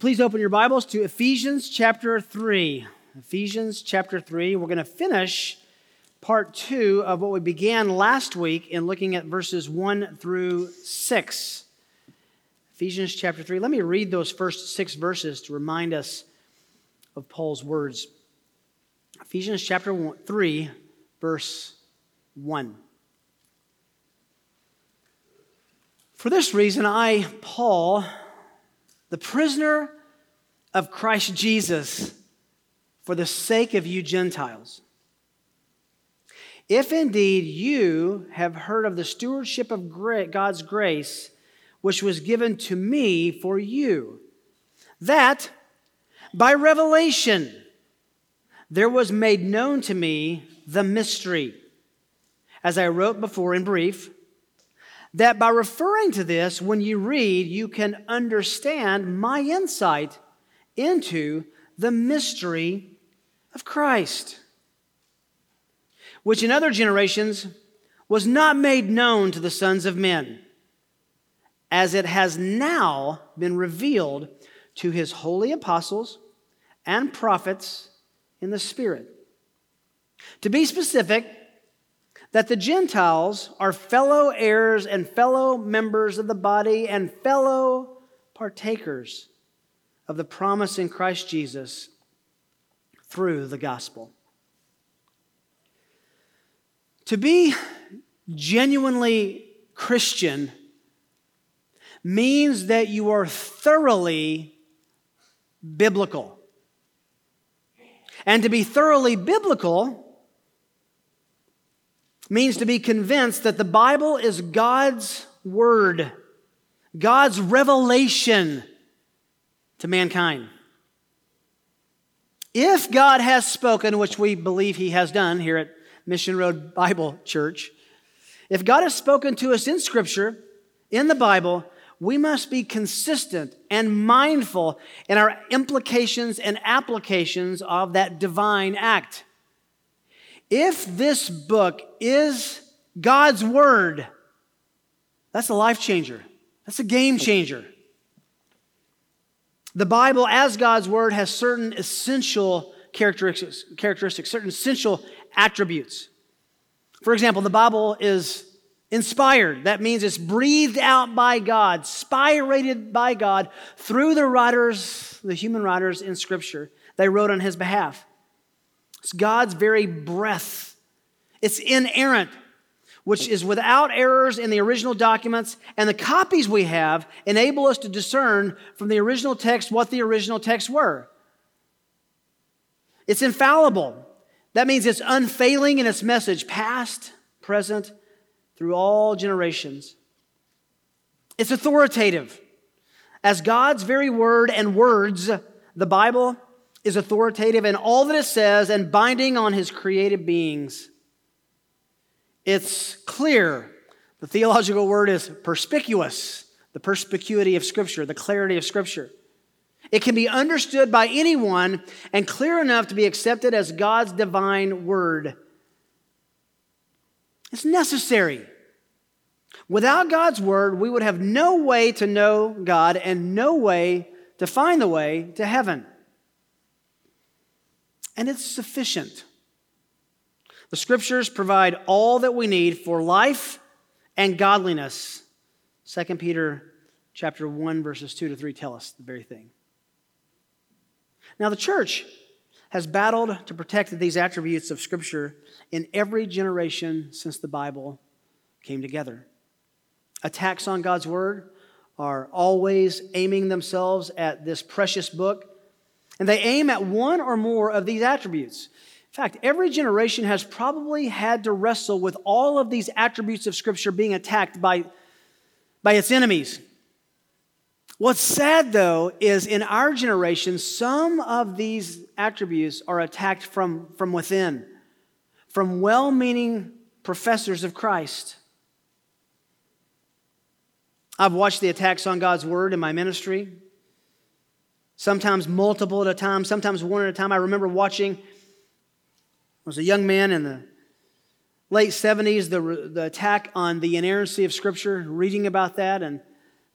Please open your Bibles to Ephesians chapter 3. Ephesians chapter 3. We're going to finish part two of what we began last week in looking at verses 1 through 6. Ephesians chapter 3. Let me read those first six verses to remind us of Paul's words. Ephesians chapter 3, verse 1. For this reason, I, Paul, the prisoner of Christ Jesus, for the sake of you Gentiles. If indeed you have heard of the stewardship of God's grace, which was given to me for you, that by revelation there was made known to me the mystery, as I wrote before in brief that by referring to this, when you read, you can understand my insight into the mystery of Christ, which in other generations was not made known to the sons of men, as it has now been revealed to his holy apostles and prophets in the Spirit. To be specific, that the Gentiles are fellow heirs and fellow members of the body and fellow partakers of the promise in Christ Jesus through the gospel. To be genuinely Christian means that you are thoroughly biblical. And to be thoroughly biblical means to be convinced that the Bible is God's word, God's revelation to mankind. If God has spoken, which we believe He has done here at Mission Road Bible Church, if God has spoken to us in Scripture, in the Bible, we must be consistent and mindful in our implications and applications of that divine act. If this book is God's word, that's a life changer. That's a game changer. The Bible, as God's word, has certain essential characteristics, characteristics certain essential attributes. For example, the Bible is inspired. That means it's breathed out by God, spirated by God through the writers, the human writers in Scripture. They wrote on His behalf. It's God's very breath. It's inerrant, which is without errors in the original documents, and the copies we have enable us to discern from the original text what the original texts were. It's infallible. That means it's unfailing in its message, past, present, through all generations. It's authoritative. As God's very word and words, the Bible is authoritative in all that it says and binding on his created beings. It's clear. The theological word is perspicuous, the perspicuity of Scripture, the clarity of Scripture. It can be understood by anyone and clear enough to be accepted as God's divine word. It's necessary. Without God's word, we would have no way to know God and no way to find the way to heaven and it's sufficient. The scriptures provide all that we need for life and godliness. 2 Peter chapter 1 verses 2 to 3 tell us the very thing. Now the church has battled to protect these attributes of scripture in every generation since the Bible came together. Attacks on God's word are always aiming themselves at this precious book and they aim at one or more of these attributes. In fact, every generation has probably had to wrestle with all of these attributes of Scripture being attacked by, by its enemies. What's sad, though, is in our generation, some of these attributes are attacked from, from within, from well meaning professors of Christ. I've watched the attacks on God's Word in my ministry sometimes multiple at a time, sometimes one at a time. I remember watching, I was a young man in the late 70s, the, the attack on the inerrancy of Scripture, reading about that and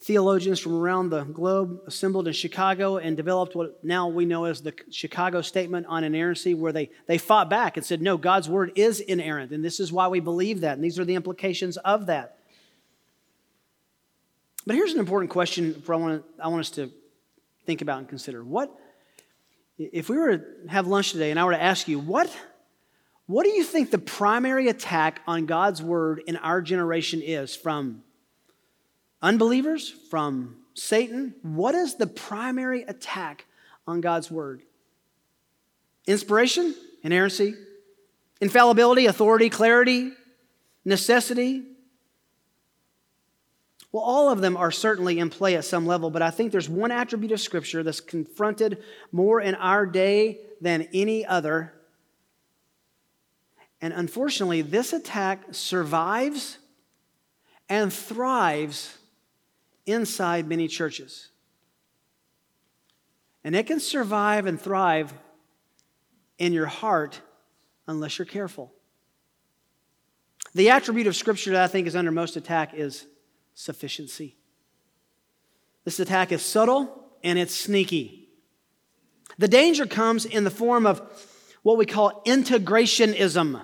theologians from around the globe assembled in Chicago and developed what now we know as the Chicago Statement on Inerrancy, where they, they fought back and said, no, God's word is inerrant, and this is why we believe that, and these are the implications of that. But here's an important question for I want, I want us to think about and consider. What, if we were to have lunch today and I were to ask you, what, what do you think the primary attack on God's word in our generation is from unbelievers, from Satan? What is the primary attack on God's word? Inspiration, inerrancy, infallibility, authority, clarity, necessity. Well, all of them are certainly in play at some level, but I think there's one attribute of Scripture that's confronted more in our day than any other. And unfortunately, this attack survives and thrives inside many churches. And it can survive and thrive in your heart unless you're careful. The attribute of Scripture that I think is under most attack is sufficiency. This attack is subtle and it's sneaky. The danger comes in the form of what we call integrationism.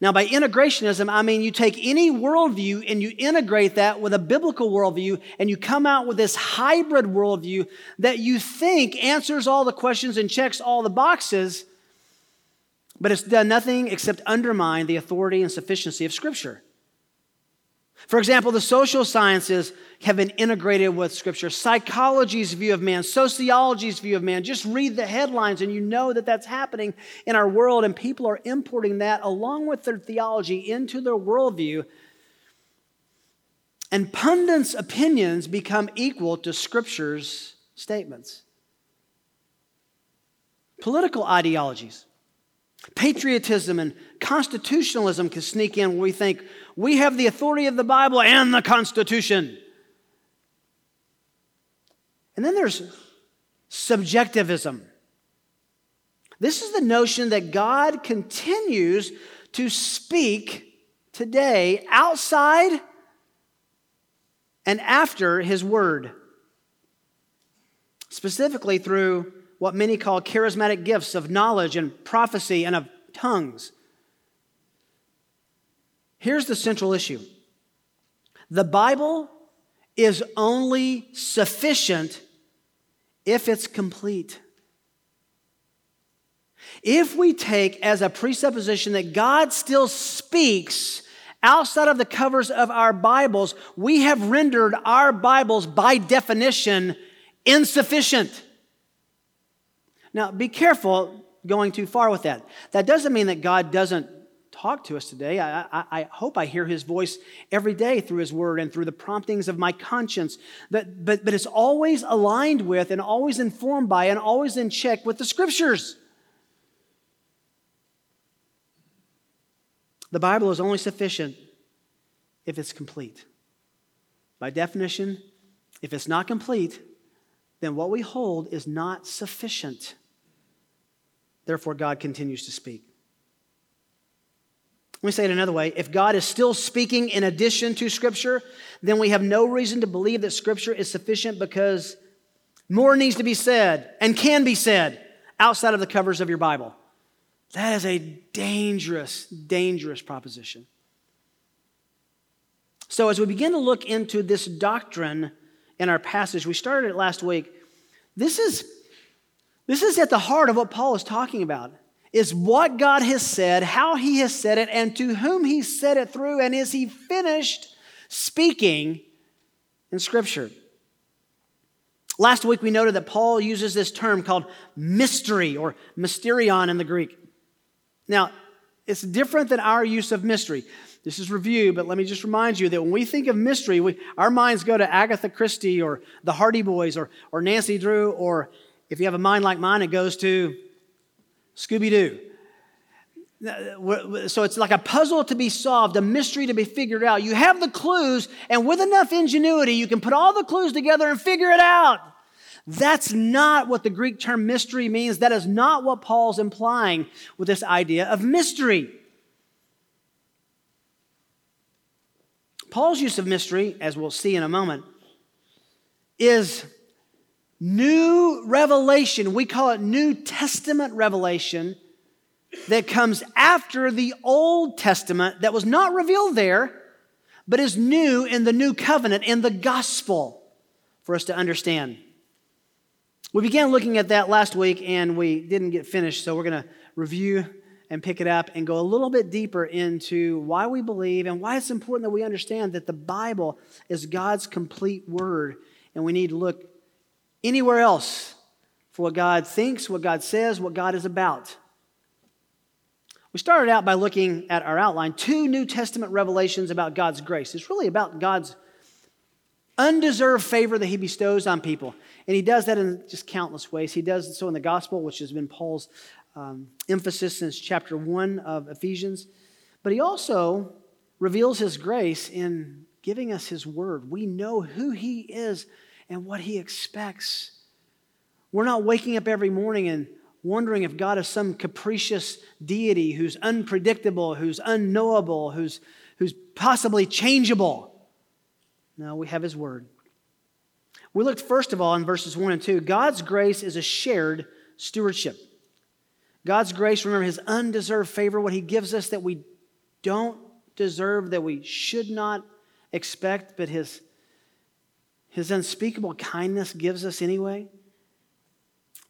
Now, by integrationism, I mean you take any worldview and you integrate that with a biblical worldview, and you come out with this hybrid worldview that you think answers all the questions and checks all the boxes, but it's done nothing except undermine the authority and sufficiency of Scripture. For example, the social sciences have been integrated with Scripture. Psychology's view of man, sociology's view of man. Just read the headlines and you know that that's happening in our world, and people are importing that along with their theology into their worldview. And pundits' opinions become equal to Scripture's statements. Political ideologies, patriotism, and constitutionalism can sneak in where we think, we have the authority of the Bible and the Constitution. And then there's subjectivism. This is the notion that God continues to speak today outside and after His Word, specifically through what many call charismatic gifts of knowledge and prophecy and of tongues. Here's the central issue the Bible is only sufficient if it's complete. If we take as a presupposition that God still speaks outside of the covers of our Bibles, we have rendered our Bibles by definition insufficient. Now, be careful going too far with that. That doesn't mean that God doesn't talk to us today. I, I, I, hope I hear his voice every day through his word and through the promptings of my conscience. But, but, but it's always aligned with and always informed by and always in check with the scriptures. The Bible is only sufficient if it's complete. By definition, if it's not complete, then what we hold is not sufficient. Therefore, God continues to speak. Let me say it another way. If God is still speaking in addition to Scripture, then we have no reason to believe that Scripture is sufficient because more needs to be said and can be said outside of the covers of your Bible. That is a dangerous, dangerous proposition. So, as we begin to look into this doctrine in our passage, we started it last week. This is, this is at the heart of what Paul is talking about is what God has said, how He has said it, and to whom He said it through, and is He finished speaking in Scripture. Last week we noted that Paul uses this term called mystery or mysterion in the Greek. Now, it's different than our use of mystery. This is review, but let me just remind you that when we think of mystery, we, our minds go to Agatha Christie or the Hardy Boys or, or Nancy Drew, or if you have a mind like mine, it goes to Scooby Doo. So it's like a puzzle to be solved, a mystery to be figured out. You have the clues, and with enough ingenuity, you can put all the clues together and figure it out. That's not what the Greek term mystery means. That is not what Paul's implying with this idea of mystery. Paul's use of mystery, as we'll see in a moment, is new revelation. We call it New Testament revelation that comes after the Old Testament that was not revealed there, but is new in the new covenant, in the gospel, for us to understand. We began looking at that last week and we didn't get finished, so we're going to review and pick it up and go a little bit deeper into why we believe and why it's important that we understand that the Bible is God's complete word and we need to look anywhere else for what God thinks, what God says, what God is about. We started out by looking at our outline two New Testament revelations about God's grace. It's really about God's undeserved favor that He bestows on people. And He does that in just countless ways. He does so in the gospel, which has been Paul's um, emphasis since chapter 1 of Ephesians. But He also reveals His grace in giving us His word. We know who He is and what He expects. We're not waking up every morning and wondering if God is some capricious deity who's unpredictable, who's unknowable, who's, who's possibly changeable. No, we have His Word. We looked first of all in verses 1 and 2. God's grace is a shared stewardship. God's grace, remember, His undeserved favor, what He gives us that we don't deserve, that we should not expect, but His, his unspeakable kindness gives us anyway.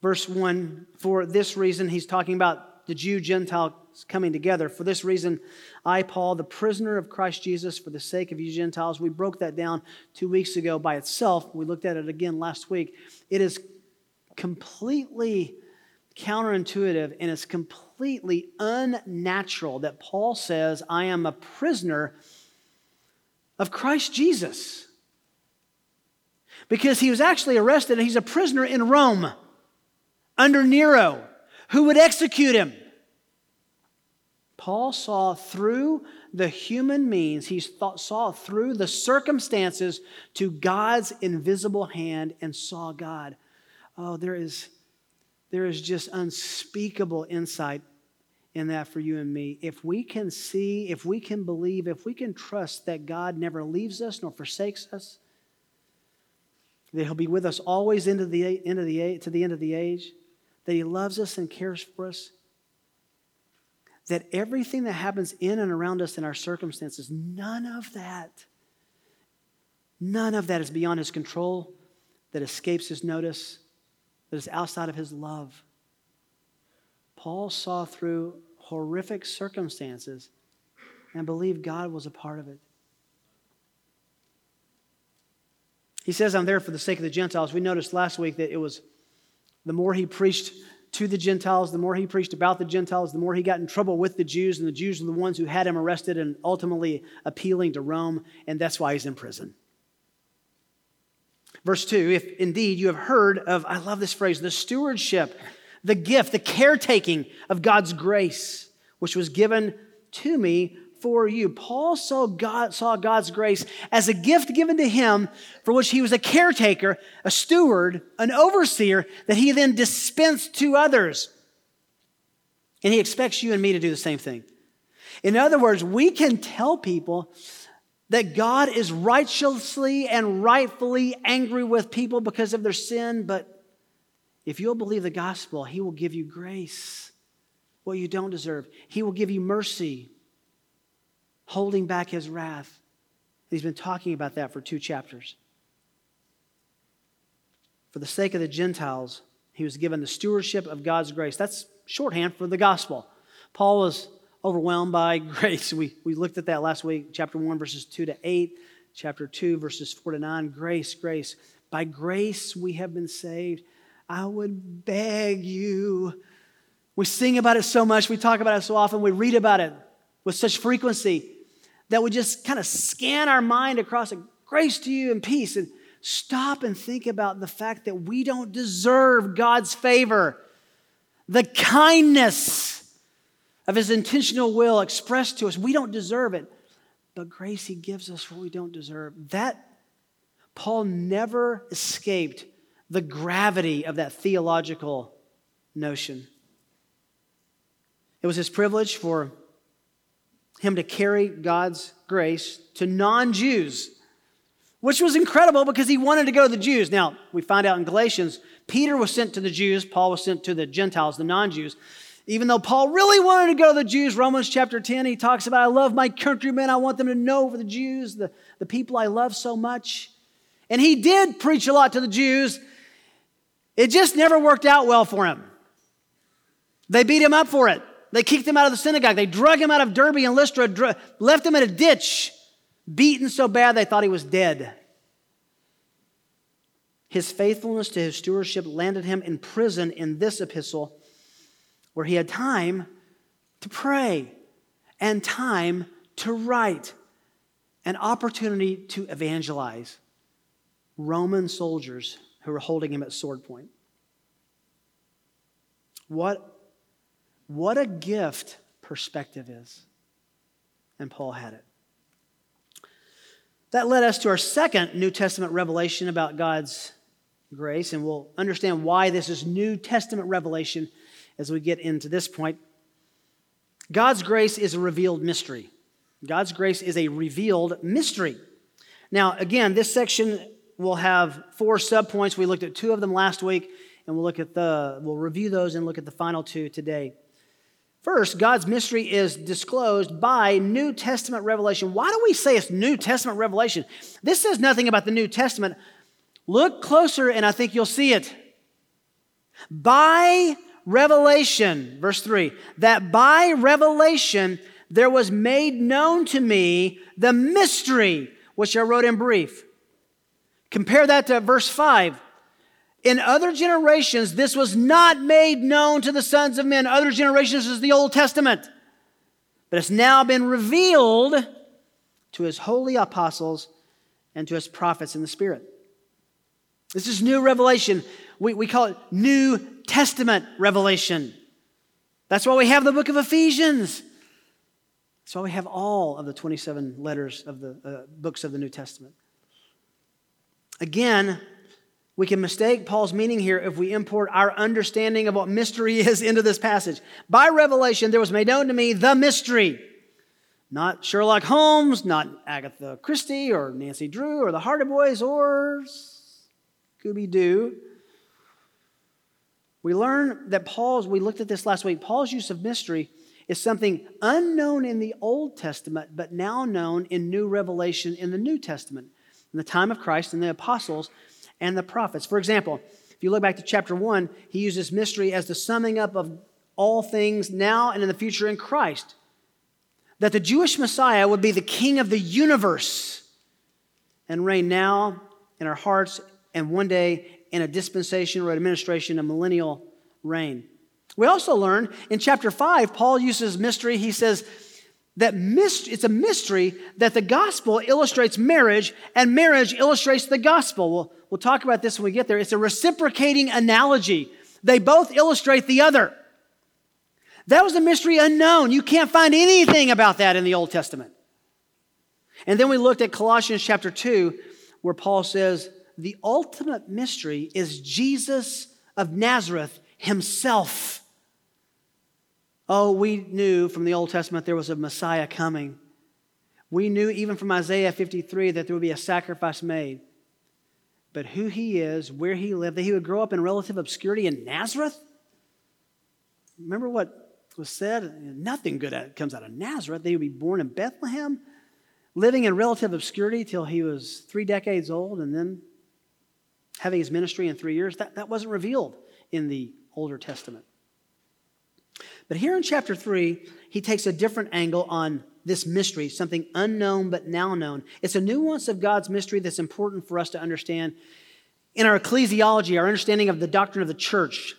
Verse 1 For this reason, he's talking about the Jew Gentiles coming together. For this reason, I, Paul, the prisoner of Christ Jesus, for the sake of you Gentiles, we broke that down two weeks ago by itself. We looked at it again last week. It is completely counterintuitive and it's completely unnatural that Paul says, I am a prisoner of Christ Jesus. Because he was actually arrested and he's a prisoner in Rome under Nero, who would execute him. Paul saw through the human means, he thought, saw through the circumstances to God's invisible hand and saw God. Oh, there is, there is just unspeakable insight in that for you and me. If we can see, if we can believe, if we can trust that God never leaves us nor forsakes us, that He'll be with us always into the, end of the, to the end of the age, that He loves us and cares for us, that everything that happens in and around us in our circumstances, none of that, none of that is beyond His control, that escapes His notice, that is outside of His love. Paul saw through horrific circumstances and believed God was a part of it. He says, I'm there for the sake of the Gentiles. We noticed last week that it was the more he preached to the Gentiles, the more he preached about the Gentiles, the more he got in trouble with the Jews, and the Jews were the ones who had him arrested and ultimately appealing to Rome, and that's why he's in prison. Verse 2 If indeed you have heard of, I love this phrase, the stewardship, the gift, the caretaking of God's grace, which was given to me for you. Paul saw, God, saw God's grace as a gift given to him for which he was a caretaker, a steward, an overseer that he then dispensed to others. And he expects you and me to do the same thing. In other words, we can tell people that God is righteously and rightfully angry with people because of their sin, but if you'll believe the gospel, he will give you grace, what you don't deserve. He will give you mercy holding back his wrath. He's been talking about that for two chapters. For the sake of the Gentiles, he was given the stewardship of God's grace. That's shorthand for the gospel. Paul was overwhelmed by grace. We, we looked at that last week, chapter 1, verses 2 to 8, chapter 2, verses 4 to 9. Grace, grace. By grace we have been saved. I would beg you. We sing about it so much, we talk about it so often, we read about it with such frequency that would just kind of scan our mind across a grace to you and peace and stop and think about the fact that we don't deserve God's favor. The kindness of his intentional will expressed to us, we don't deserve it. But grace he gives us what we don't deserve. That Paul never escaped the gravity of that theological notion. It was his privilege for him to carry God's grace to non Jews which was incredible because he wanted to go to the Jews. Now, we find out in Galatians, Peter was sent to the Jews, Paul was sent to the Gentiles, the non Jews. Even though Paul really wanted to go to the Jews, Romans chapter 10, he talks about, I love my countrymen. I want them to know for the Jews, the, the people I love so much. And he did preach a lot to the Jews. It just never worked out well for him. They beat him up for it. They kicked him out of the synagogue. They drug him out of Derbe and Lystra, dr- left him in a ditch, beaten so bad they thought he was dead. His faithfulness to his stewardship landed him in prison in this epistle, where he had time to pray and time to write, an opportunity to evangelize Roman soldiers who were holding him at sword point. What what a gift perspective is. And Paul had it. That led us to our second New Testament revelation about God's grace, and we'll understand why this is New Testament revelation as we get into this point. God's grace is a revealed mystery. God's grace is a revealed mystery. Now, again, this section will have four subpoints. We looked at two of them last week, and we'll look at the we'll review those and look at the final two today. First, God's mystery is disclosed by New Testament revelation. Why do we say it's New Testament revelation? This says nothing about the New Testament. Look closer, and I think you'll see it. By revelation, verse 3, that by revelation there was made known to me the mystery which I wrote in brief. Compare that to verse 5 in other generations, this was not made known to the sons of men. Other generations is the Old Testament. But it's now been revealed to his holy apostles and to his prophets in the Spirit. This is new revelation. We, we call it New Testament revelation. That's why we have the book of Ephesians. That's why we have all of the 27 letters of the uh, books of the New Testament. Again, we can mistake Paul's meaning here if we import our understanding of what mystery is into this passage. By revelation, there was made known to me the mystery. Not Sherlock Holmes, not Agatha Christie or Nancy Drew or the Hardy Boys or Scooby Doo. We learn that Paul's, we looked at this last week, Paul's use of mystery is something unknown in the Old Testament, but now known in new revelation in the New Testament. In the time of Christ and the apostles, and the prophets. For example, if you look back to chapter 1, he uses mystery as the summing up of all things now and in the future in Christ. That the Jewish Messiah would be the king of the universe and reign now in our hearts and one day in a dispensation or administration, a millennial reign. We also learn in chapter 5, Paul uses mystery. He says, that it's a mystery that the gospel illustrates marriage and marriage illustrates the gospel. We'll, we'll talk about this when we get there. It's a reciprocating analogy. They both illustrate the other. That was a mystery unknown. You can't find anything about that in the Old Testament. And then we looked at Colossians chapter 2, where Paul says, the ultimate mystery is Jesus of Nazareth himself. Oh, we knew from the Old Testament there was a Messiah coming. We knew even from Isaiah 53 that there would be a sacrifice made. But who he is, where he lived, that he would grow up in relative obscurity in Nazareth? Remember what was said? Nothing good comes out of Nazareth. That he would be born in Bethlehem, living in relative obscurity till he was three decades old, and then having his ministry in three years. That, that wasn't revealed in the Older Testament. But here in chapter 3, he takes a different angle on this mystery, something unknown but now known. It's a nuance of God's mystery that's important for us to understand in our ecclesiology, our understanding of the doctrine of the church.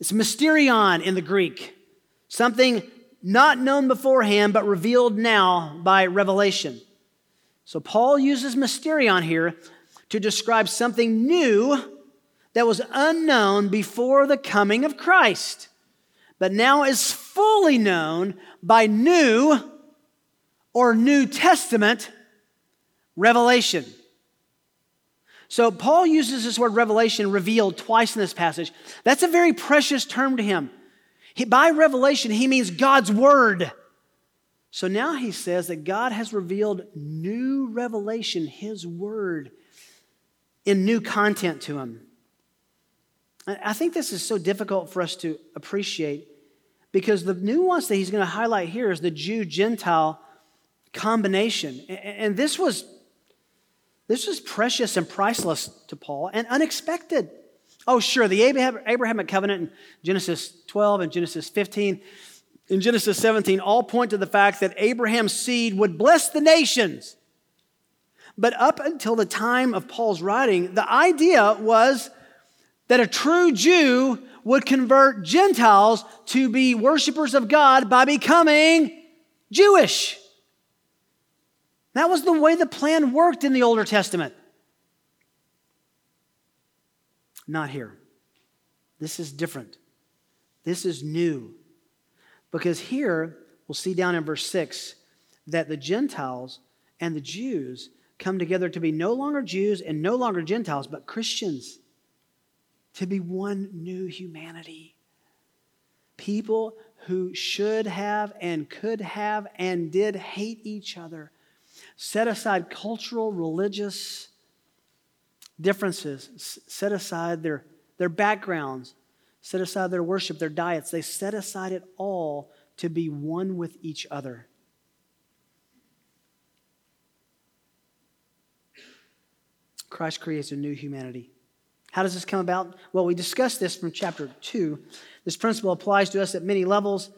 It's mysterion in the Greek, something not known beforehand but revealed now by revelation. So Paul uses mysterion here to describe something new that was unknown before the coming of Christ but now is fully known by new or New Testament revelation. So Paul uses this word revelation, revealed, twice in this passage. That's a very precious term to him. He, by revelation, he means God's word. So now he says that God has revealed new revelation, his word, in new content to him. I think this is so difficult for us to appreciate because the nuance that he's going to highlight here is the Jew Gentile combination. And this was, this was precious and priceless to Paul and unexpected. Oh, sure, the Abrahamic covenant in Genesis 12 and Genesis 15 in Genesis 17 all point to the fact that Abraham's seed would bless the nations. But up until the time of Paul's writing, the idea was that a true Jew would convert Gentiles to be worshipers of God by becoming Jewish. That was the way the plan worked in the Older Testament. Not here. This is different. This is new. Because here, we'll see down in verse 6 that the Gentiles and the Jews come together to be no longer Jews and no longer Gentiles, but Christians, to be one new humanity. People who should have and could have and did hate each other, set aside cultural, religious differences, set aside their, their backgrounds, set aside their worship, their diets. They set aside it all to be one with each other. Christ creates a new humanity. How does this come about? Well, we discussed this from chapter 2. This principle applies to us at many levels.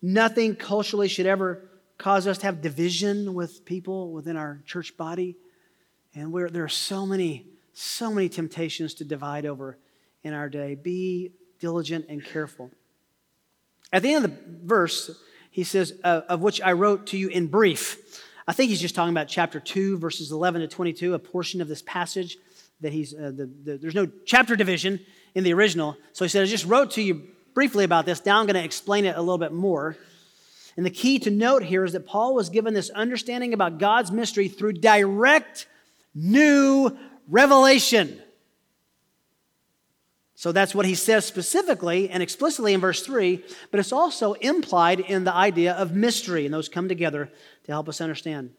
Nothing culturally should ever cause us to have division with people within our church body. And there are so many, so many temptations to divide over in our day. Be diligent, and careful. At the end of the verse, he says, uh, Of which I wrote to you in brief. I think he's just talking about chapter 2, verses 11 to 22, a portion of this passage that he's, uh, the, the, there's no chapter division in the original. So he said, I just wrote to you briefly about this. Now I'm going to explain it a little bit more. And the key to note here is that Paul was given this understanding about God's mystery through direct new revelation. So that's what he says specifically and explicitly in verse 3, but it's also implied in the idea of mystery, and those come together to help us understand.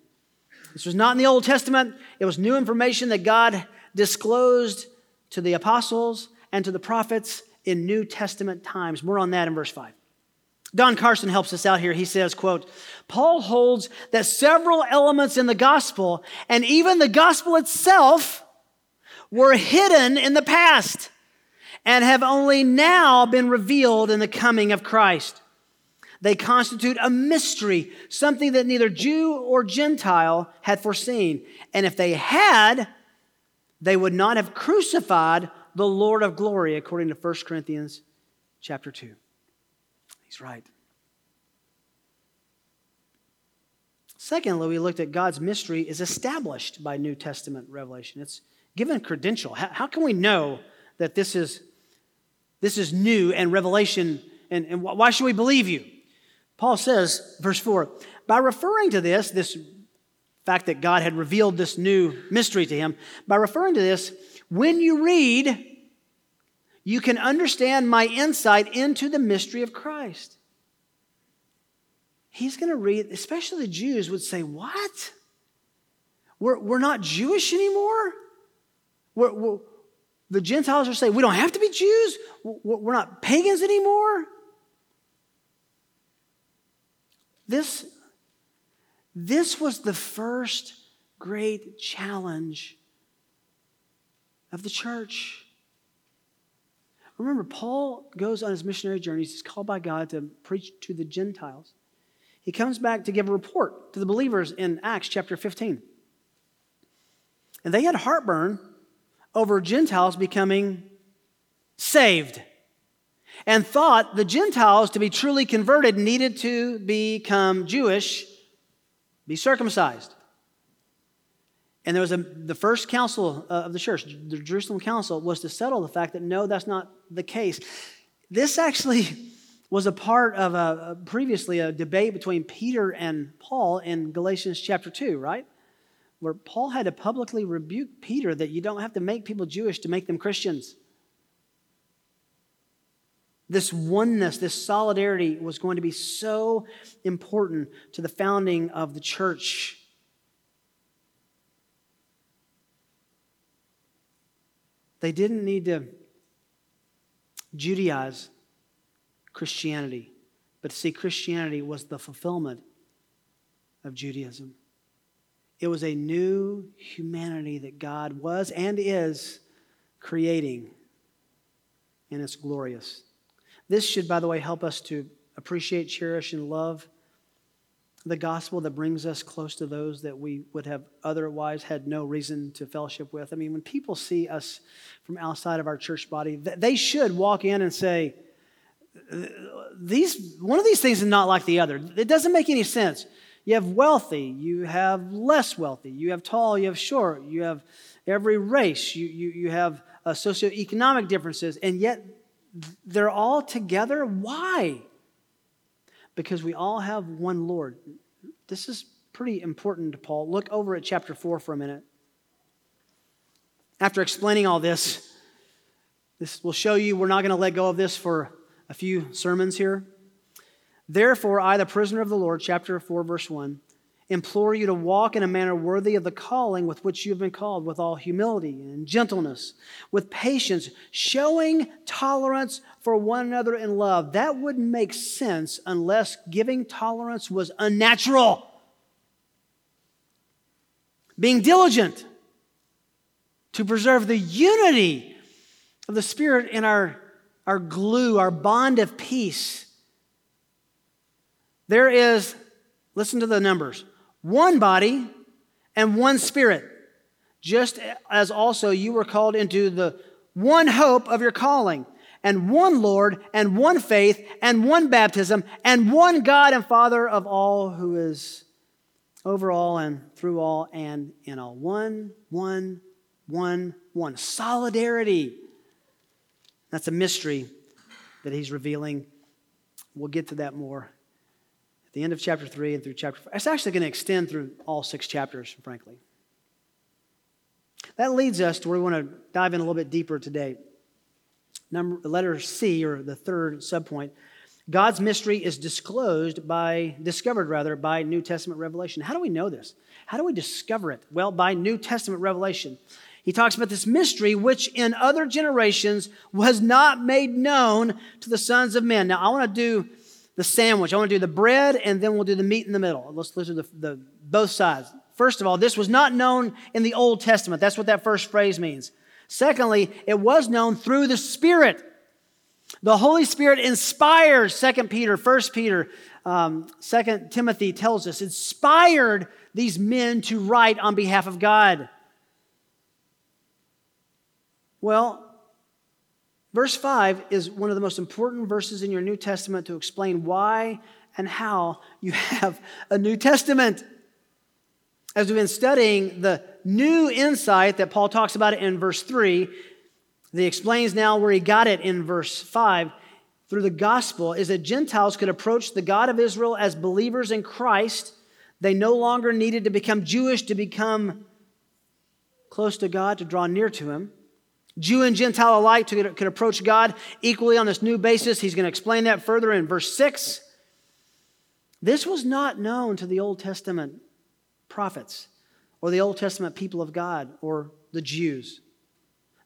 This was not in the Old Testament, it was new information that God disclosed to the apostles and to the prophets in New Testament times. More on that in verse 5. Don Carson helps us out here. He says, quote, Paul holds that several elements in the gospel and even the gospel itself were hidden in the past and have only now been revealed in the coming of Christ. They constitute a mystery, something that neither Jew or Gentile had foreseen. And if they had, they would not have crucified the Lord of glory, according to 1 Corinthians chapter 2. He's right. Secondly, we looked at God's mystery is established by New Testament revelation. It's given credential. How, how can we know that this is this is new and revelation. And, and why should we believe you? Paul says, verse 4, by referring to this, this fact that God had revealed this new mystery to him, by referring to this, when you read, you can understand my insight into the mystery of Christ. He's going to read, especially the Jews would say, What? We're, we're not Jewish anymore? We're, we're, the Gentiles are saying, we don't have to be Jews. We're not pagans anymore. This, this was the first great challenge of the church. Remember, Paul goes on his missionary journeys. He's called by God to preach to the Gentiles. He comes back to give a report to the believers in Acts chapter 15. And they had heartburn over Gentiles becoming saved and thought the Gentiles, to be truly converted, needed to become Jewish, be circumcised. And there was a, the first council of the church, the Jerusalem council, was to settle the fact that no, that's not the case. This actually was a part of a, previously a debate between Peter and Paul in Galatians chapter 2, right? where Paul had to publicly rebuke Peter that you don't have to make people Jewish to make them Christians. This oneness, this solidarity was going to be so important to the founding of the church. They didn't need to Judaize Christianity, but see, Christianity was the fulfillment of Judaism. It was a new humanity that God was and is creating, and it's glorious. This should, by the way, help us to appreciate, cherish, and love the gospel that brings us close to those that we would have otherwise had no reason to fellowship with. I mean, when people see us from outside of our church body, they should walk in and say, these, one of these things is not like the other. It doesn't make any sense. You have wealthy, you have less wealthy, you have tall, you have short, you have every race, you, you, you have uh, socioeconomic differences, and yet they're all together. Why? Because we all have one Lord. This is pretty important to Paul. Look over at chapter 4 for a minute. After explaining all this, this will show you we're not going to let go of this for a few sermons here. Therefore, I, the prisoner of the Lord, chapter 4, verse 1, implore you to walk in a manner worthy of the calling with which you have been called, with all humility and gentleness, with patience, showing tolerance for one another in love. That wouldn't make sense unless giving tolerance was unnatural. Being diligent to preserve the unity of the Spirit in our, our glue, our bond of peace. There is, listen to the numbers one body and one spirit, just as also you were called into the one hope of your calling, and one Lord, and one faith, and one baptism, and one God and Father of all, who is over all and through all and in all. One, one, one, one. Solidarity. That's a mystery that he's revealing. We'll get to that more the end of chapter 3 and through chapter 4. It's actually going to extend through all six chapters, frankly. That leads us to where we want to dive in a little bit deeper today. Number, letter C, or the third subpoint, God's mystery is disclosed by, discovered rather, by New Testament revelation. How do we know this? How do we discover it? Well, by New Testament revelation. He talks about this mystery which in other generations was not made known to the sons of men. Now, I want to do the sandwich. I want to do the bread and then we'll do the meat in the middle. Let's listen to the, both sides. First of all, this was not known in the Old Testament. That's what that first phrase means. Secondly, it was known through the Spirit. The Holy Spirit inspires, 2 Peter, 1 Peter, um, 2 Timothy tells us, inspired these men to write on behalf of God. Well, Verse 5 is one of the most important verses in your New Testament to explain why and how you have a New Testament. As we've been studying the new insight that Paul talks about in verse 3, he explains now where he got it in verse 5 through the gospel is that Gentiles could approach the God of Israel as believers in Christ. They no longer needed to become Jewish to become close to God, to draw near to Him. Jew and Gentile alike could approach God equally on this new basis. He's going to explain that further in verse 6. This was not known to the Old Testament prophets or the Old Testament people of God or the Jews.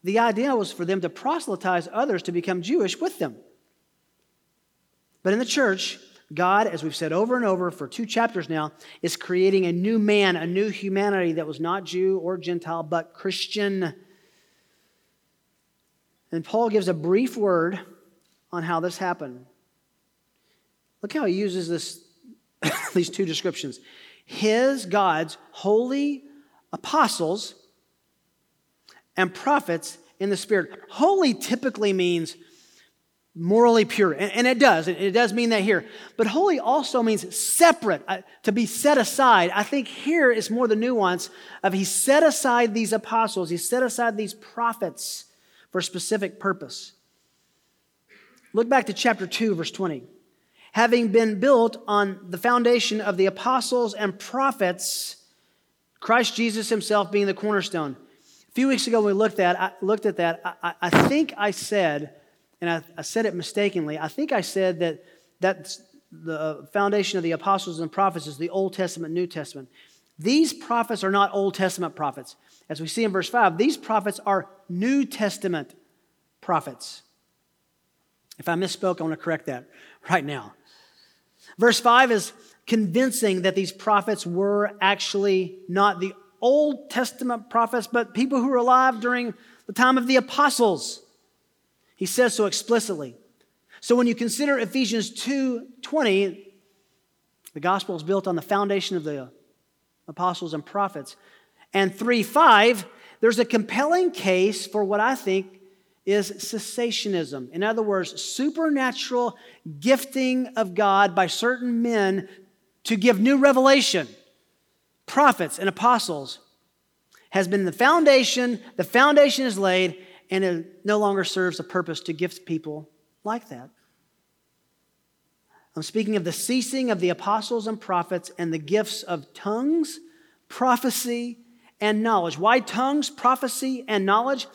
The idea was for them to proselytize others to become Jewish with them. But in the church, God, as we've said over and over for two chapters now, is creating a new man, a new humanity that was not Jew or Gentile, but Christian. And Paul gives a brief word on how this happened. Look how he uses this, these two descriptions. His, God's, holy apostles and prophets in the Spirit. Holy typically means morally pure, and, it does. It does mean that here. But holy also means separate, uh, to be set aside. I think here is more the nuance of he set aside these apostles, he set aside these prophets for a specific purpose. Look back to chapter 2, verse 20. Having been built on the foundation of the apostles and prophets, Christ Jesus himself being the cornerstone. A few weeks ago, when we looked at, I looked at that, I, I think I said, and I, I said it mistakenly. I think I said that that's the uh, foundation of the apostles and prophets is the Old Testament, New Testament. These prophets are not Old Testament prophets. As we see in verse 5, these prophets are New Testament prophets. If I misspoke, I want to correct that right now. Verse 5 is convincing that these prophets were actually not the Old Testament prophets, but people who were alive during the time of the apostles. He says so explicitly. So when you consider Ephesians 2:20, the gospel is built on the foundation of the apostles and prophets. And 3 5, there's a compelling case for what I think is cessationism. In other words, supernatural gifting of God by certain men to give new revelation, prophets and apostles, has been the foundation. The foundation is laid, and it no longer serves a purpose to gift people like that. I'm speaking of the ceasing of the apostles and prophets and the gifts of tongues, prophecy, and knowledge. Why tongues, prophecy, and knowledge?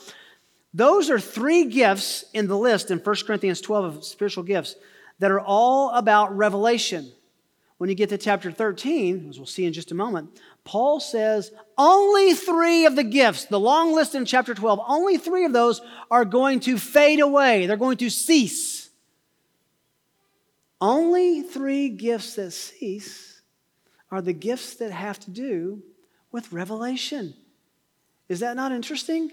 Those are three gifts in the list in 1 Corinthians 12 of spiritual gifts that are all about revelation. When you get to chapter 13, as we'll see in just a moment, Paul says only three of the gifts, the long list in chapter 12, only three of those are going to fade away. They're going to cease. Only three gifts that cease are the gifts that have to do with revelation. Is that not interesting?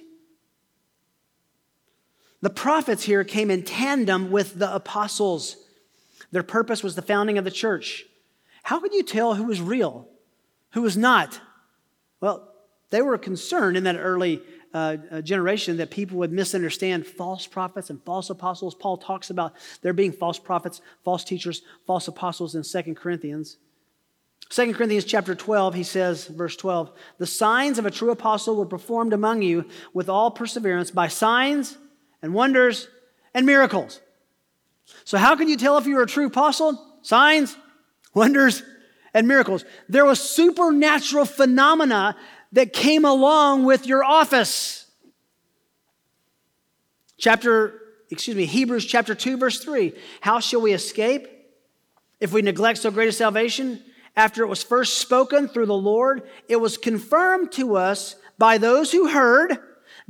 The prophets here came in tandem with the apostles. Their purpose was the founding of the church. How could you tell who was real, who was not? Well, they were concerned in that early uh, uh, generation that people would misunderstand false prophets and false apostles. Paul talks about there being false prophets, false teachers, false apostles in 2 Corinthians. 2 Corinthians chapter 12, he says, verse 12, the signs of a true apostle were performed among you with all perseverance by signs and wonders and miracles. So, how can you tell if you're a true apostle? Signs, wonders, and miracles. There was supernatural phenomena that came along with your office. Chapter, excuse me, Hebrews chapter 2, verse 3. How shall we escape if we neglect so great a salvation? After it was first spoken through the Lord, it was confirmed to us by those who heard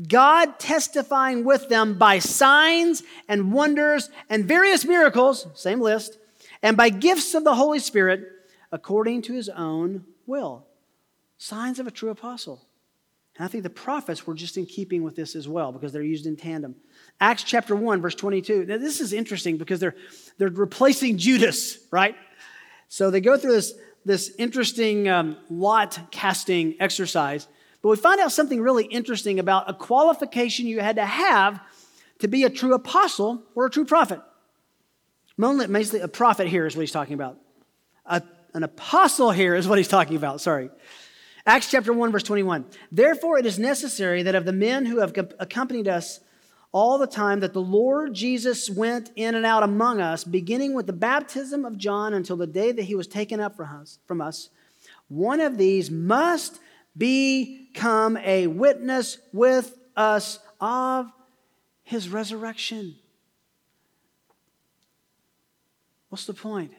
God testifying with them by signs and wonders and various miracles, same list, and by gifts of the Holy Spirit according to his own will. Signs of a true apostle. And I think the prophets were just in keeping with this as well because they're used in tandem. Acts chapter 1, verse 22. Now, this is interesting because they're, they're replacing Judas, right? So they go through this, this interesting um, lot casting exercise. But we find out something really interesting about a qualification you had to have to be a true apostle or a true prophet. Mainly, a prophet here is what he's talking about. A, an apostle here is what he's talking about, sorry. Acts chapter 1, verse 21. Therefore, it is necessary that of the men who have accompanied us all the time that the Lord Jesus went in and out among us, beginning with the baptism of John until the day that he was taken up from us, from us one of these must become a witness with us of his resurrection. What's the point?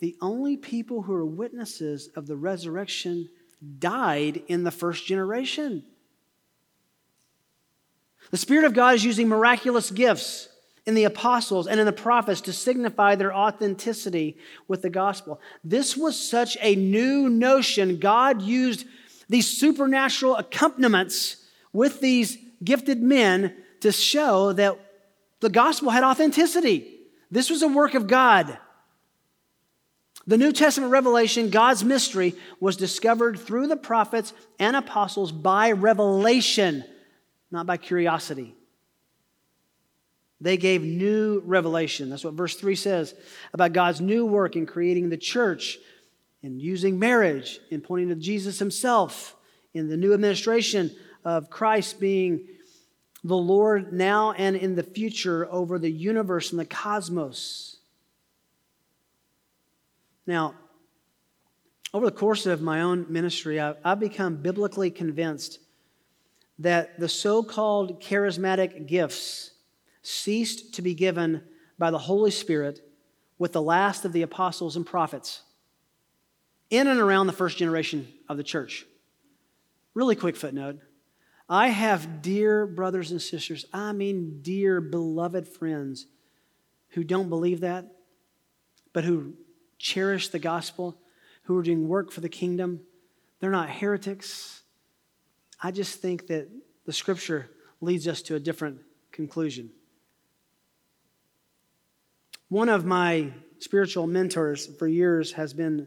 The only people who are witnesses of the resurrection died in the first generation. The Spirit of God is using miraculous gifts in the apostles and in the prophets to signify their authenticity with the gospel. This was such a new notion. God used these supernatural accompaniments with these gifted men to show that the gospel had authenticity. This was a work of God. The New Testament revelation, God's mystery, was discovered through the prophets and apostles by revelation, not by curiosity. They gave new revelation. That's what verse 3 says about God's new work in creating the church, in using marriage, in pointing to Jesus himself, in the new administration of Christ being the Lord now and in the future over the universe and the cosmos. Now, over the course of my own ministry, I've, I've become biblically convinced that the so called charismatic gifts ceased to be given by the Holy Spirit with the last of the apostles and prophets in and around the first generation of the church. Really quick footnote I have dear brothers and sisters, I mean, dear beloved friends who don't believe that, but who cherish the gospel, who are doing work for the kingdom. They're not heretics. I just think that the scripture leads us to a different conclusion. One of my spiritual mentors for years has been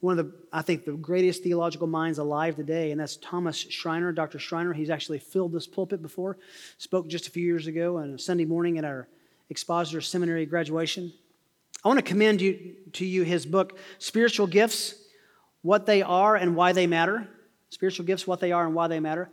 one of the, I think, the greatest theological minds alive today, and that's Thomas Schreiner, Dr. Schreiner. He's actually filled this pulpit before, spoke just a few years ago on a Sunday morning at our Expositor Seminary graduation. I want to commend you, to you his book, Spiritual Gifts What They Are and Why They Matter. Spiritual Gifts, What They Are and Why They Matter.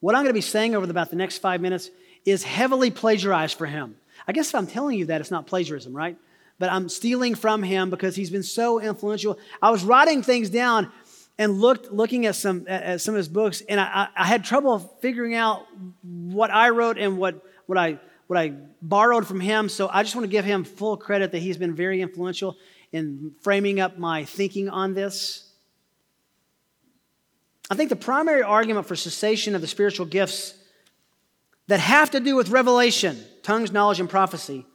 What I'm going to be saying over about the next five minutes is heavily plagiarized for him. I guess if I'm telling you that, it's not plagiarism, right? But I'm stealing from him because he's been so influential. I was writing things down and looked looking at some at some of his books, and I, I had trouble figuring out what I wrote and what what I what I borrowed from him. So I just want to give him full credit that he's been very influential in framing up my thinking on this. I think the primary argument for cessation of the spiritual gifts that have to do with revelation, tongues, knowledge, and prophecy,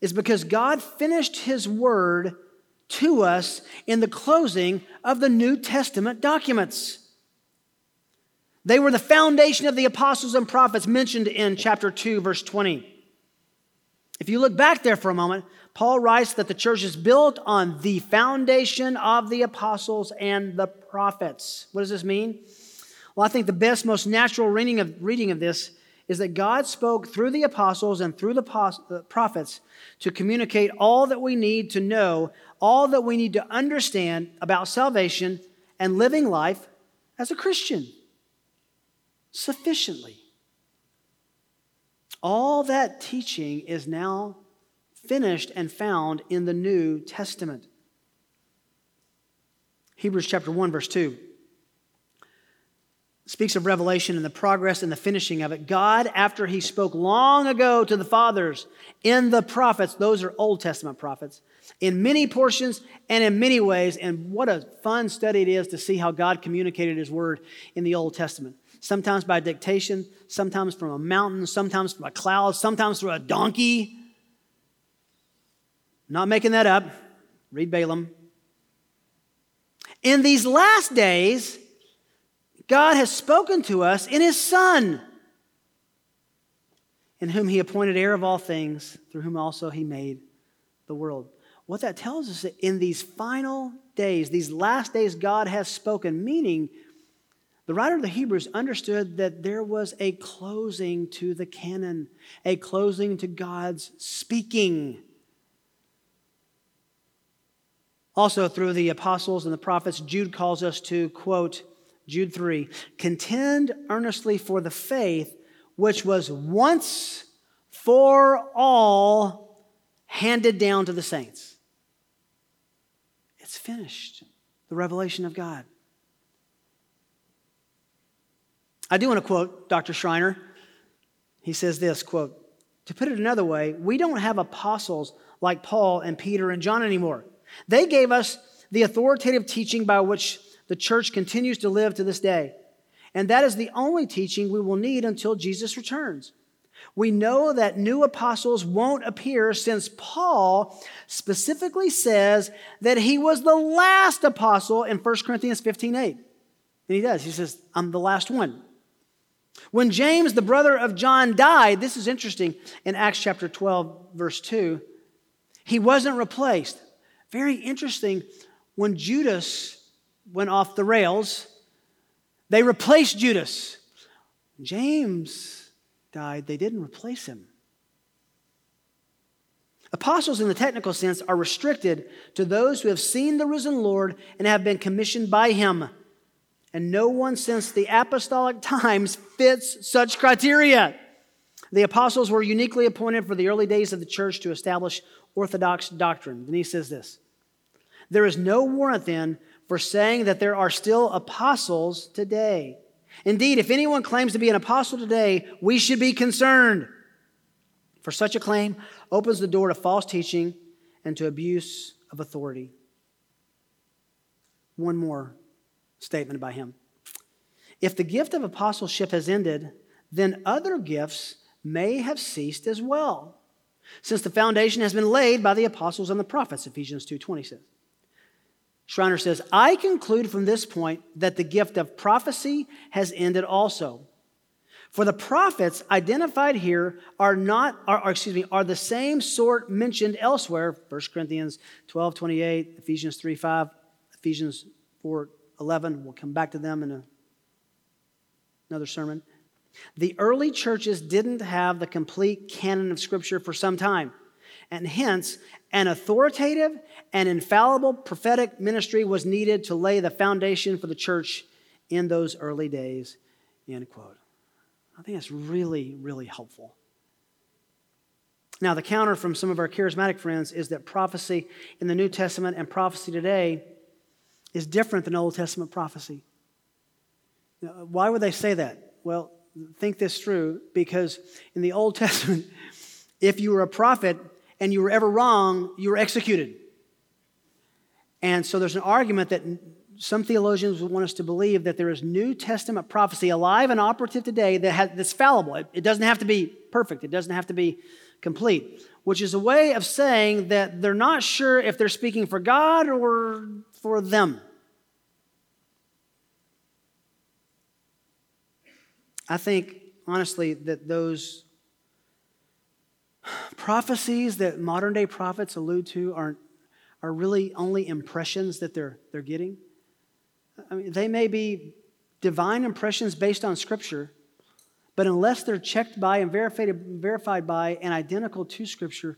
is because God finished His word to us in the closing of the New Testament documents. They were the foundation of the apostles and prophets mentioned in chapter 2, verse 20. If you look back there for a moment, Paul writes that the church is built on the foundation of the apostles and the prophets. What does this mean? Well, I think the best, most natural reading of, reading of this is that God spoke through the apostles and through the prophets to communicate all that we need to know, all that we need to understand about salvation and living life as a Christian sufficiently. All that teaching is now finished and found in the New Testament. Hebrews chapter 1 verse 2 speaks of revelation and the progress and the finishing of it. God, after he spoke long ago to the fathers in the prophets, those are Old Testament prophets, in many portions and in many ways. And what a fun study it is to see how God communicated his word in the Old Testament. Sometimes by dictation, sometimes from a mountain, sometimes from a cloud, sometimes through a donkey. Not making that up. Read Balaam. In these last days, God has spoken to us in His Son, in whom He appointed heir of all things, through whom also He made the world. What that tells us that in these final days, these last days, God has spoken, meaning the writer of the Hebrews understood that there was a closing to the canon, a closing to God's speaking. Also, through the apostles and the prophets, Jude calls us to, quote, Jude 3 contend earnestly for the faith which was once for all handed down to the saints. It's finished. The revelation of God. I do want to quote Dr. Schreiner. He says this quote, to put it another way, we don't have apostles like Paul and Peter and John anymore. They gave us the authoritative teaching by which the church continues to live to this day. And that is the only teaching we will need until Jesus returns. We know that new apostles won't appear since Paul specifically says that he was the last apostle in 1 Corinthians 15 8. And he does. He says, I'm the last one. When James, the brother of John, died, this is interesting in Acts chapter 12, verse 2, he wasn't replaced. Very interesting. When Judas went off the rails. They replaced Judas. James died, they didn't replace him. Apostles, in the technical sense, are restricted to those who have seen the risen Lord and have been commissioned by him. And no one since the apostolic times fits such criteria. The apostles were uniquely appointed for the early days of the church to establish orthodox doctrine. He says this There is no warrant then for saying that there are still apostles today. Indeed, if anyone claims to be an apostle today, we should be concerned. For such a claim opens the door to false teaching and to abuse of authority. One more statement by him. If the gift of apostleship has ended, then other gifts may have ceased as well, since the foundation has been laid by the apostles and the prophets, Ephesians 2:20 says. Schreiner says, I conclude from this point that the gift of prophecy has ended also. For the prophets identified here are not, are, are, excuse me, are the same sort mentioned elsewhere, 1 Corinthians 12, 28, Ephesians 3, 5, Ephesians 4, 11. We'll come back to them in a, another sermon. The early churches didn't have the complete canon of Scripture for some time, and hence an authoritative and infallible prophetic ministry was needed to lay the foundation for the church in those early days. End quote. I think that's really, really helpful. Now, the counter from some of our charismatic friends is that prophecy in the New Testament and prophecy today is different than Old Testament prophecy. Why would they say that? Well, think this through because in the Old Testament, if you were a prophet and you were ever wrong, you were executed. And so there's an argument that some theologians would want us to believe that there is New Testament prophecy alive and operative today that has, that's fallible. It, it doesn't have to be perfect, it doesn't have to be complete, which is a way of saying that they're not sure if they're speaking for God or for them. I think, honestly, that those prophecies that modern day prophets allude to are, are really only impressions that they're, they're getting. I mean, they may be divine impressions based on Scripture, but unless they're checked by and verified, verified by and identical to Scripture,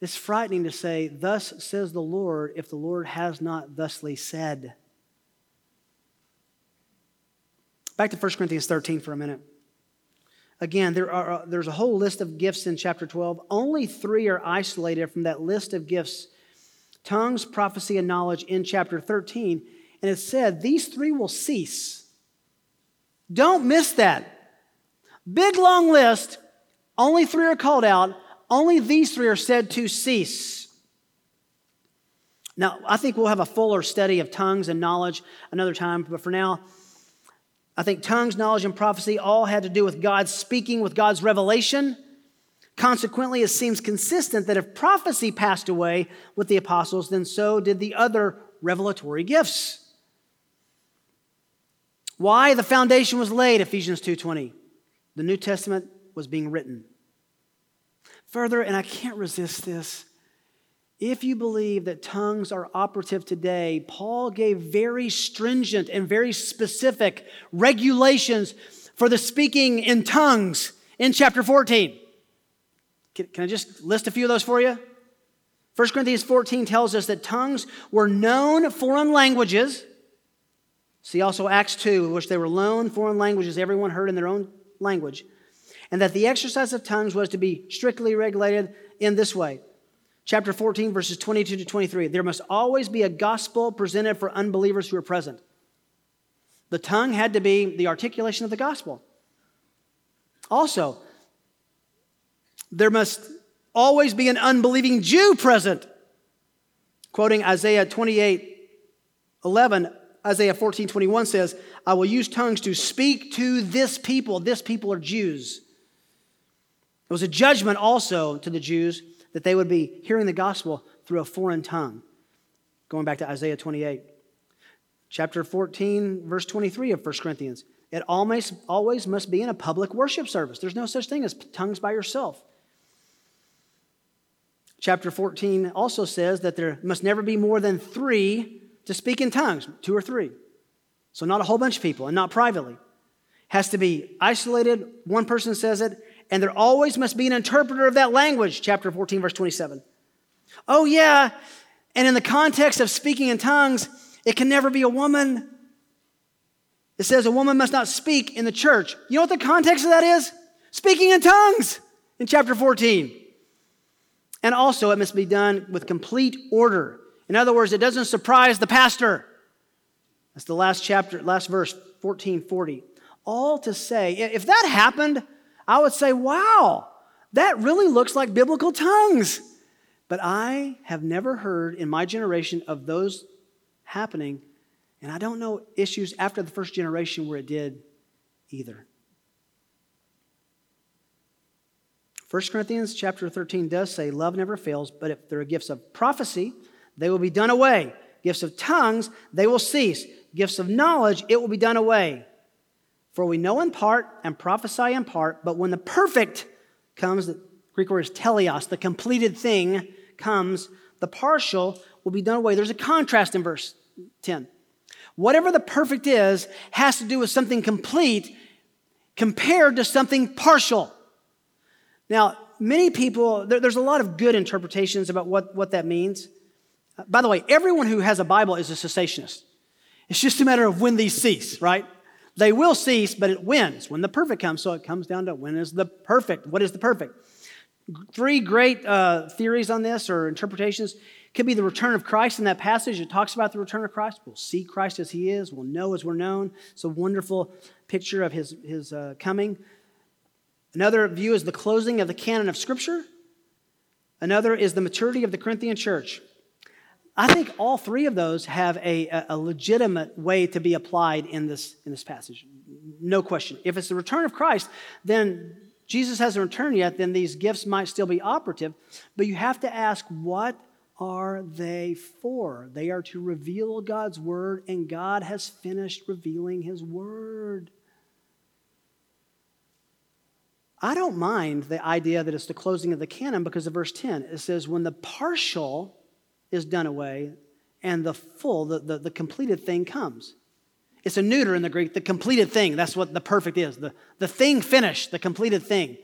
it's frightening to say, Thus says the Lord, if the Lord has not thusly said. Back to 1 Corinthians 13 for a minute. Again, there are, uh, there's a whole list of gifts in chapter 12. Only three are isolated from that list of gifts tongues, prophecy, and knowledge in chapter 13. And it said, These three will cease. Don't miss that. Big long list, only three are called out, only these three are said to cease. Now, I think we'll have a fuller study of tongues and knowledge another time, but for now, I think tongues, knowledge, and prophecy all had to do with God speaking, with God's revelation. Consequently, it seems consistent that if prophecy passed away with the apostles, then so did the other revelatory gifts. Why the foundation was laid, Ephesians 2:20. The New Testament was being written. Further, and I can't resist this, if you believe that tongues are operative today, Paul gave very stringent and very specific regulations for the speaking in tongues in chapter 14. Can, I just list a few of those for you? 1 Corinthians 14 tells us that tongues were known foreign languages See also Acts 2, in which they were loaned foreign languages everyone heard in their own language, and that the exercise of tongues was to be strictly regulated in this way. Chapter 14, verses 22 to 23. There must always be a gospel presented for unbelievers who are present. The tongue had to be the articulation of the gospel. Also, there must always be an unbelieving Jew present. Quoting Isaiah 28 11, Isaiah 14 21 says, I will use tongues to speak to this people. This people are Jews. It was a judgment also to the Jews that they would be hearing the gospel through a foreign tongue. Going back to Isaiah 28. Chapter 14, verse 23 of 1 Corinthians. It always, always must be in a public worship service. There's no such thing as tongues by yourself. Chapter 14 also says that there must never be more than three to speak in tongues, two or three. So, not a whole bunch of people and not privately. Has to be isolated, one person says it, and there always must be an interpreter of that language, chapter 14, verse 27. Oh, yeah, and in the context of speaking in tongues, it can never be a woman. It says a woman must not speak in the church. You know what the context of that is? Speaking in tongues in chapter 14. And also, it must be done with complete order. In other words, it doesn't surprise the pastor. That's the last chapter, last verse, 1440. All to say, if that happened, I would say, wow, that really looks like biblical tongues. But I have never heard in my generation of those happening, and I don't know issues after the first generation where it did either. 1 Corinthians chapter 13 does say love never fails, but if there are gifts of prophecy, they will be done away. Gifts of tongues, they will cease. Gifts of knowledge, it will be done away. For we know in part and prophesy in part, but when the perfect comes, the Greek word is teleos, the completed thing comes, the partial will be done away. There's a contrast in verse 10. Whatever the perfect is has to do with something complete compared to something partial. Now, many people, there, there's a lot of good interpretations about what, what that means. By the way, everyone who has a Bible is a cessationist. It's just a matter of when these cease, right? They will cease, but it wins when the perfect comes. So it comes down to when is the perfect? What is the perfect? Three great uh, theories on this or interpretations could be the return of Christ in that passage. It talks about the return of Christ. We'll see Christ as he is, we'll know as we're known. It's a wonderful picture of his, his uh, coming. Another view is the closing of the canon of Scripture. Another is the maturity of the Corinthian church. I think all three of those have a, a legitimate way to be applied in this, in this passage. No question. If it's the return of Christ, then Jesus hasn't returned yet, then these gifts might still be operative. But you have to ask, what are they for? They are to reveal God's word, and God has finished revealing his word. I don't mind the idea that it's the closing of the canon because of verse 10. It says, when the partial is done away and the full, the, the, the, completed thing comes. It's a neuter in the Greek, the completed thing. That's what the perfect is. The, the thing finished, the completed thing.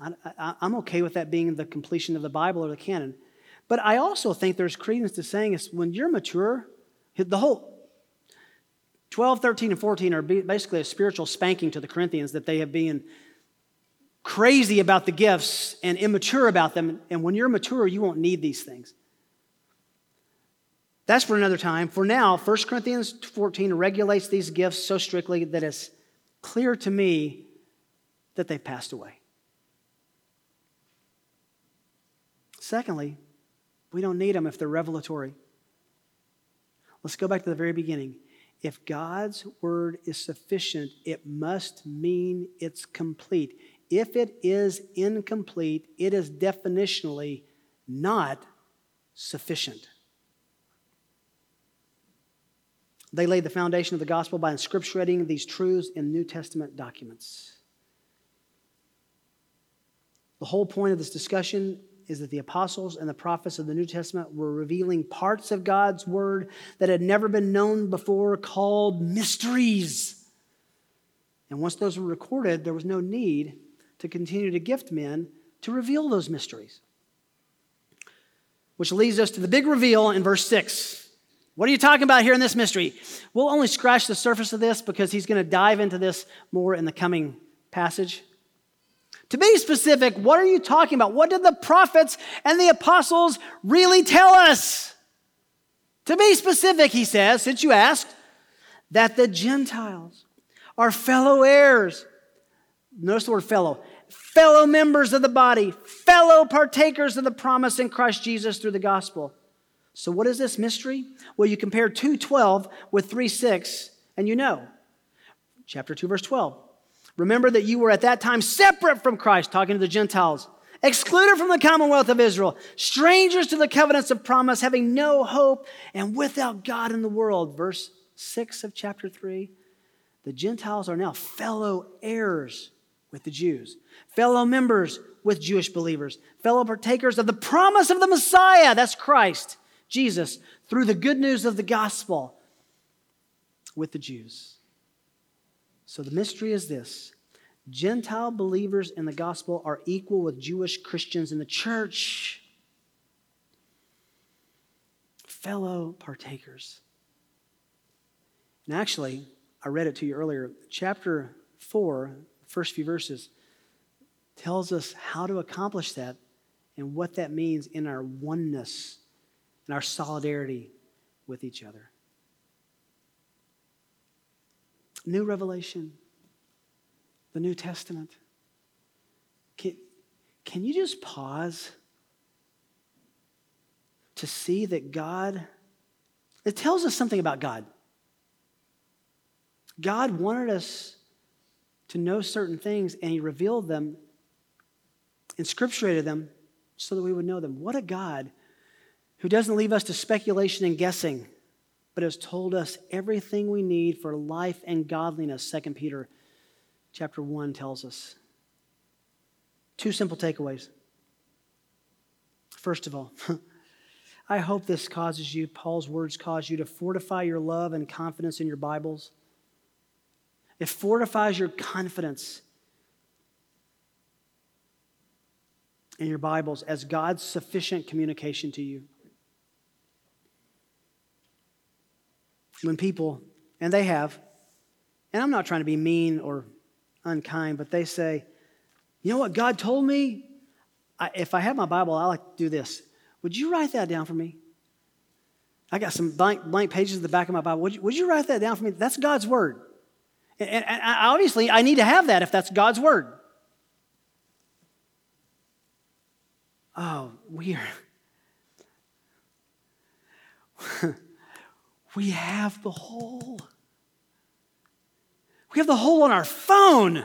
I, am okay with that being the completion of the Bible or the canon. But I also think there's credence to saying is when you're mature, the whole 12, 13, and 14 are basically a spiritual spanking to the Corinthians that they have been crazy about the gifts and immature about them. And when you're mature, you won't need these things. That's for another time. For now, 1 Corinthians 14 regulates these gifts so strictly that it's clear to me that they've passed away. Secondly, we don't need them if they're revelatory. Let's go back to the very beginning. If God's word is sufficient, it must mean it's complete. If it is incomplete, it is definitionally not sufficient. They laid the foundation of the gospel by inscripturating these truths in New Testament documents. The whole point of this discussion is that the apostles and the prophets of the New Testament were revealing parts of God's word that had never been known before, called mysteries. And once those were recorded, there was no need to continue to gift men to reveal those mysteries. Which leads us to the big reveal in verse 6. What are you talking about here in this mystery? We'll only scratch the surface of this because he's going to dive into this more in the coming passage. To be specific, what are you talking about? What did the prophets and the apostles really tell us? To be specific, he says, since you asked, that the Gentiles are fellow heirs. Notice the word fellow fellow members of the body, fellow partakers of the promise in Christ Jesus through the gospel. So, what is this mystery? Well, you compare 2:12 with 3:6, and you know. Chapter 2, verse 12. Remember that you were at that time separate from Christ, talking to the Gentiles, excluded from the commonwealth of Israel, strangers to the covenants of promise, having no hope, and without God in the world. Verse 6 of chapter 3. The Gentiles are now fellow heirs with the Jews, fellow members with Jewish believers, fellow partakers of the promise of the Messiah, that's Christ, Jesus, through the good news of the gospel with the Jews. So the mystery is this Gentile believers in the gospel are equal with Jewish Christians in the church, fellow partakers. And actually, I read it to you earlier. Chapter 4, first few verses, tells us how to accomplish that and what that means in our oneness and our solidarity with each other. New revelation, the New Testament. Can, can you just pause to see that God, it tells us something about God. God wanted us to know certain things, and He revealed them, and scripturated them, so that we would know them. What a God who doesn't leave us to speculation and guessing, but has told us everything we need for life and godliness, 2 Peter chapter 1 tells us. Two simple takeaways. First of all, I hope this causes you, Paul's words cause you to fortify your love and confidence in your Bibles. It fortifies your confidence in your Bibles as God's sufficient communication to you. When people, and they have, and I'm not trying to be mean or unkind, but they say, you know what God told me? I, if I have my Bible, I like to do this. Would you write that down for me? I got some blank, blank pages in the back of my Bible. Would you, would you write that down for me? That's God's word. And, and, and obviously, I need to have that if that's God's word. Oh, we are. we have the whole. We have the whole on our phone.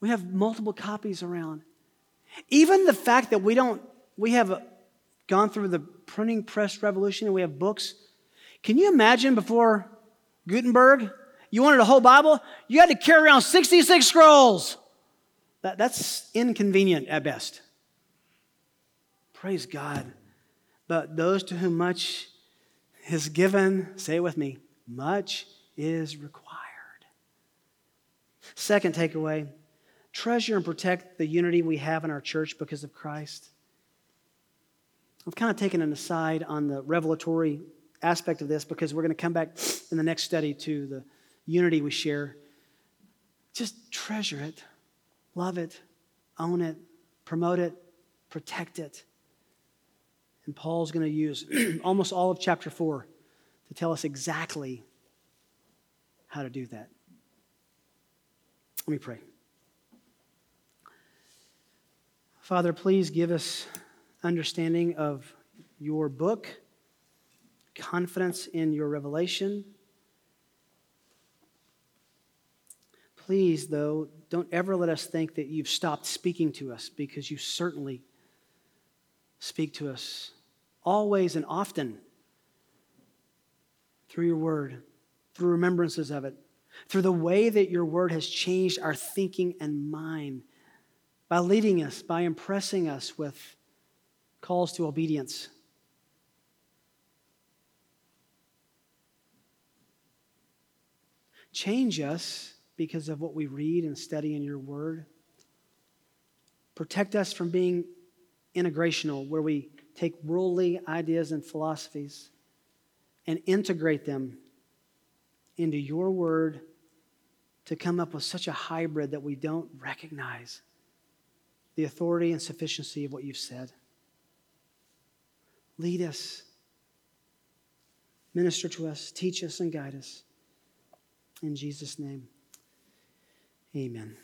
We have multiple copies around. Even the fact that we don't, we have gone through the printing press revolution and we have books. Can you imagine before Gutenberg, you wanted a whole Bible? You had to carry around 66 scrolls. That, that's inconvenient at best. Praise God. But those to whom much is given, say it with me, much is required. Second takeaway treasure and protect the unity we have in our church because of Christ. I've kind of taken an aside on the revelatory aspect of this because we're going to come back in the next study to the unity we share. Just treasure it, love it, own it, promote it, protect it. And Paul's going to use almost all of chapter 4 to tell us exactly how to do that. Let me pray. Father, please give us understanding of your book, confidence in your revelation. Please, though, don't ever let us think that you've stopped speaking to us because you certainly speak to us always and often through your word, through remembrances of it, through the way that your word has changed our thinking and mind by leading us, by impressing us with calls to obedience. Change us because of what we read and study in your word. Protect us from being integrational, where we take worldly ideas and philosophies and integrate them into your word to come up with such a hybrid that we don't recognize the authority and sufficiency of what you've said. Lead us, minister to us, teach us, and guide us. In Jesus' name, amen.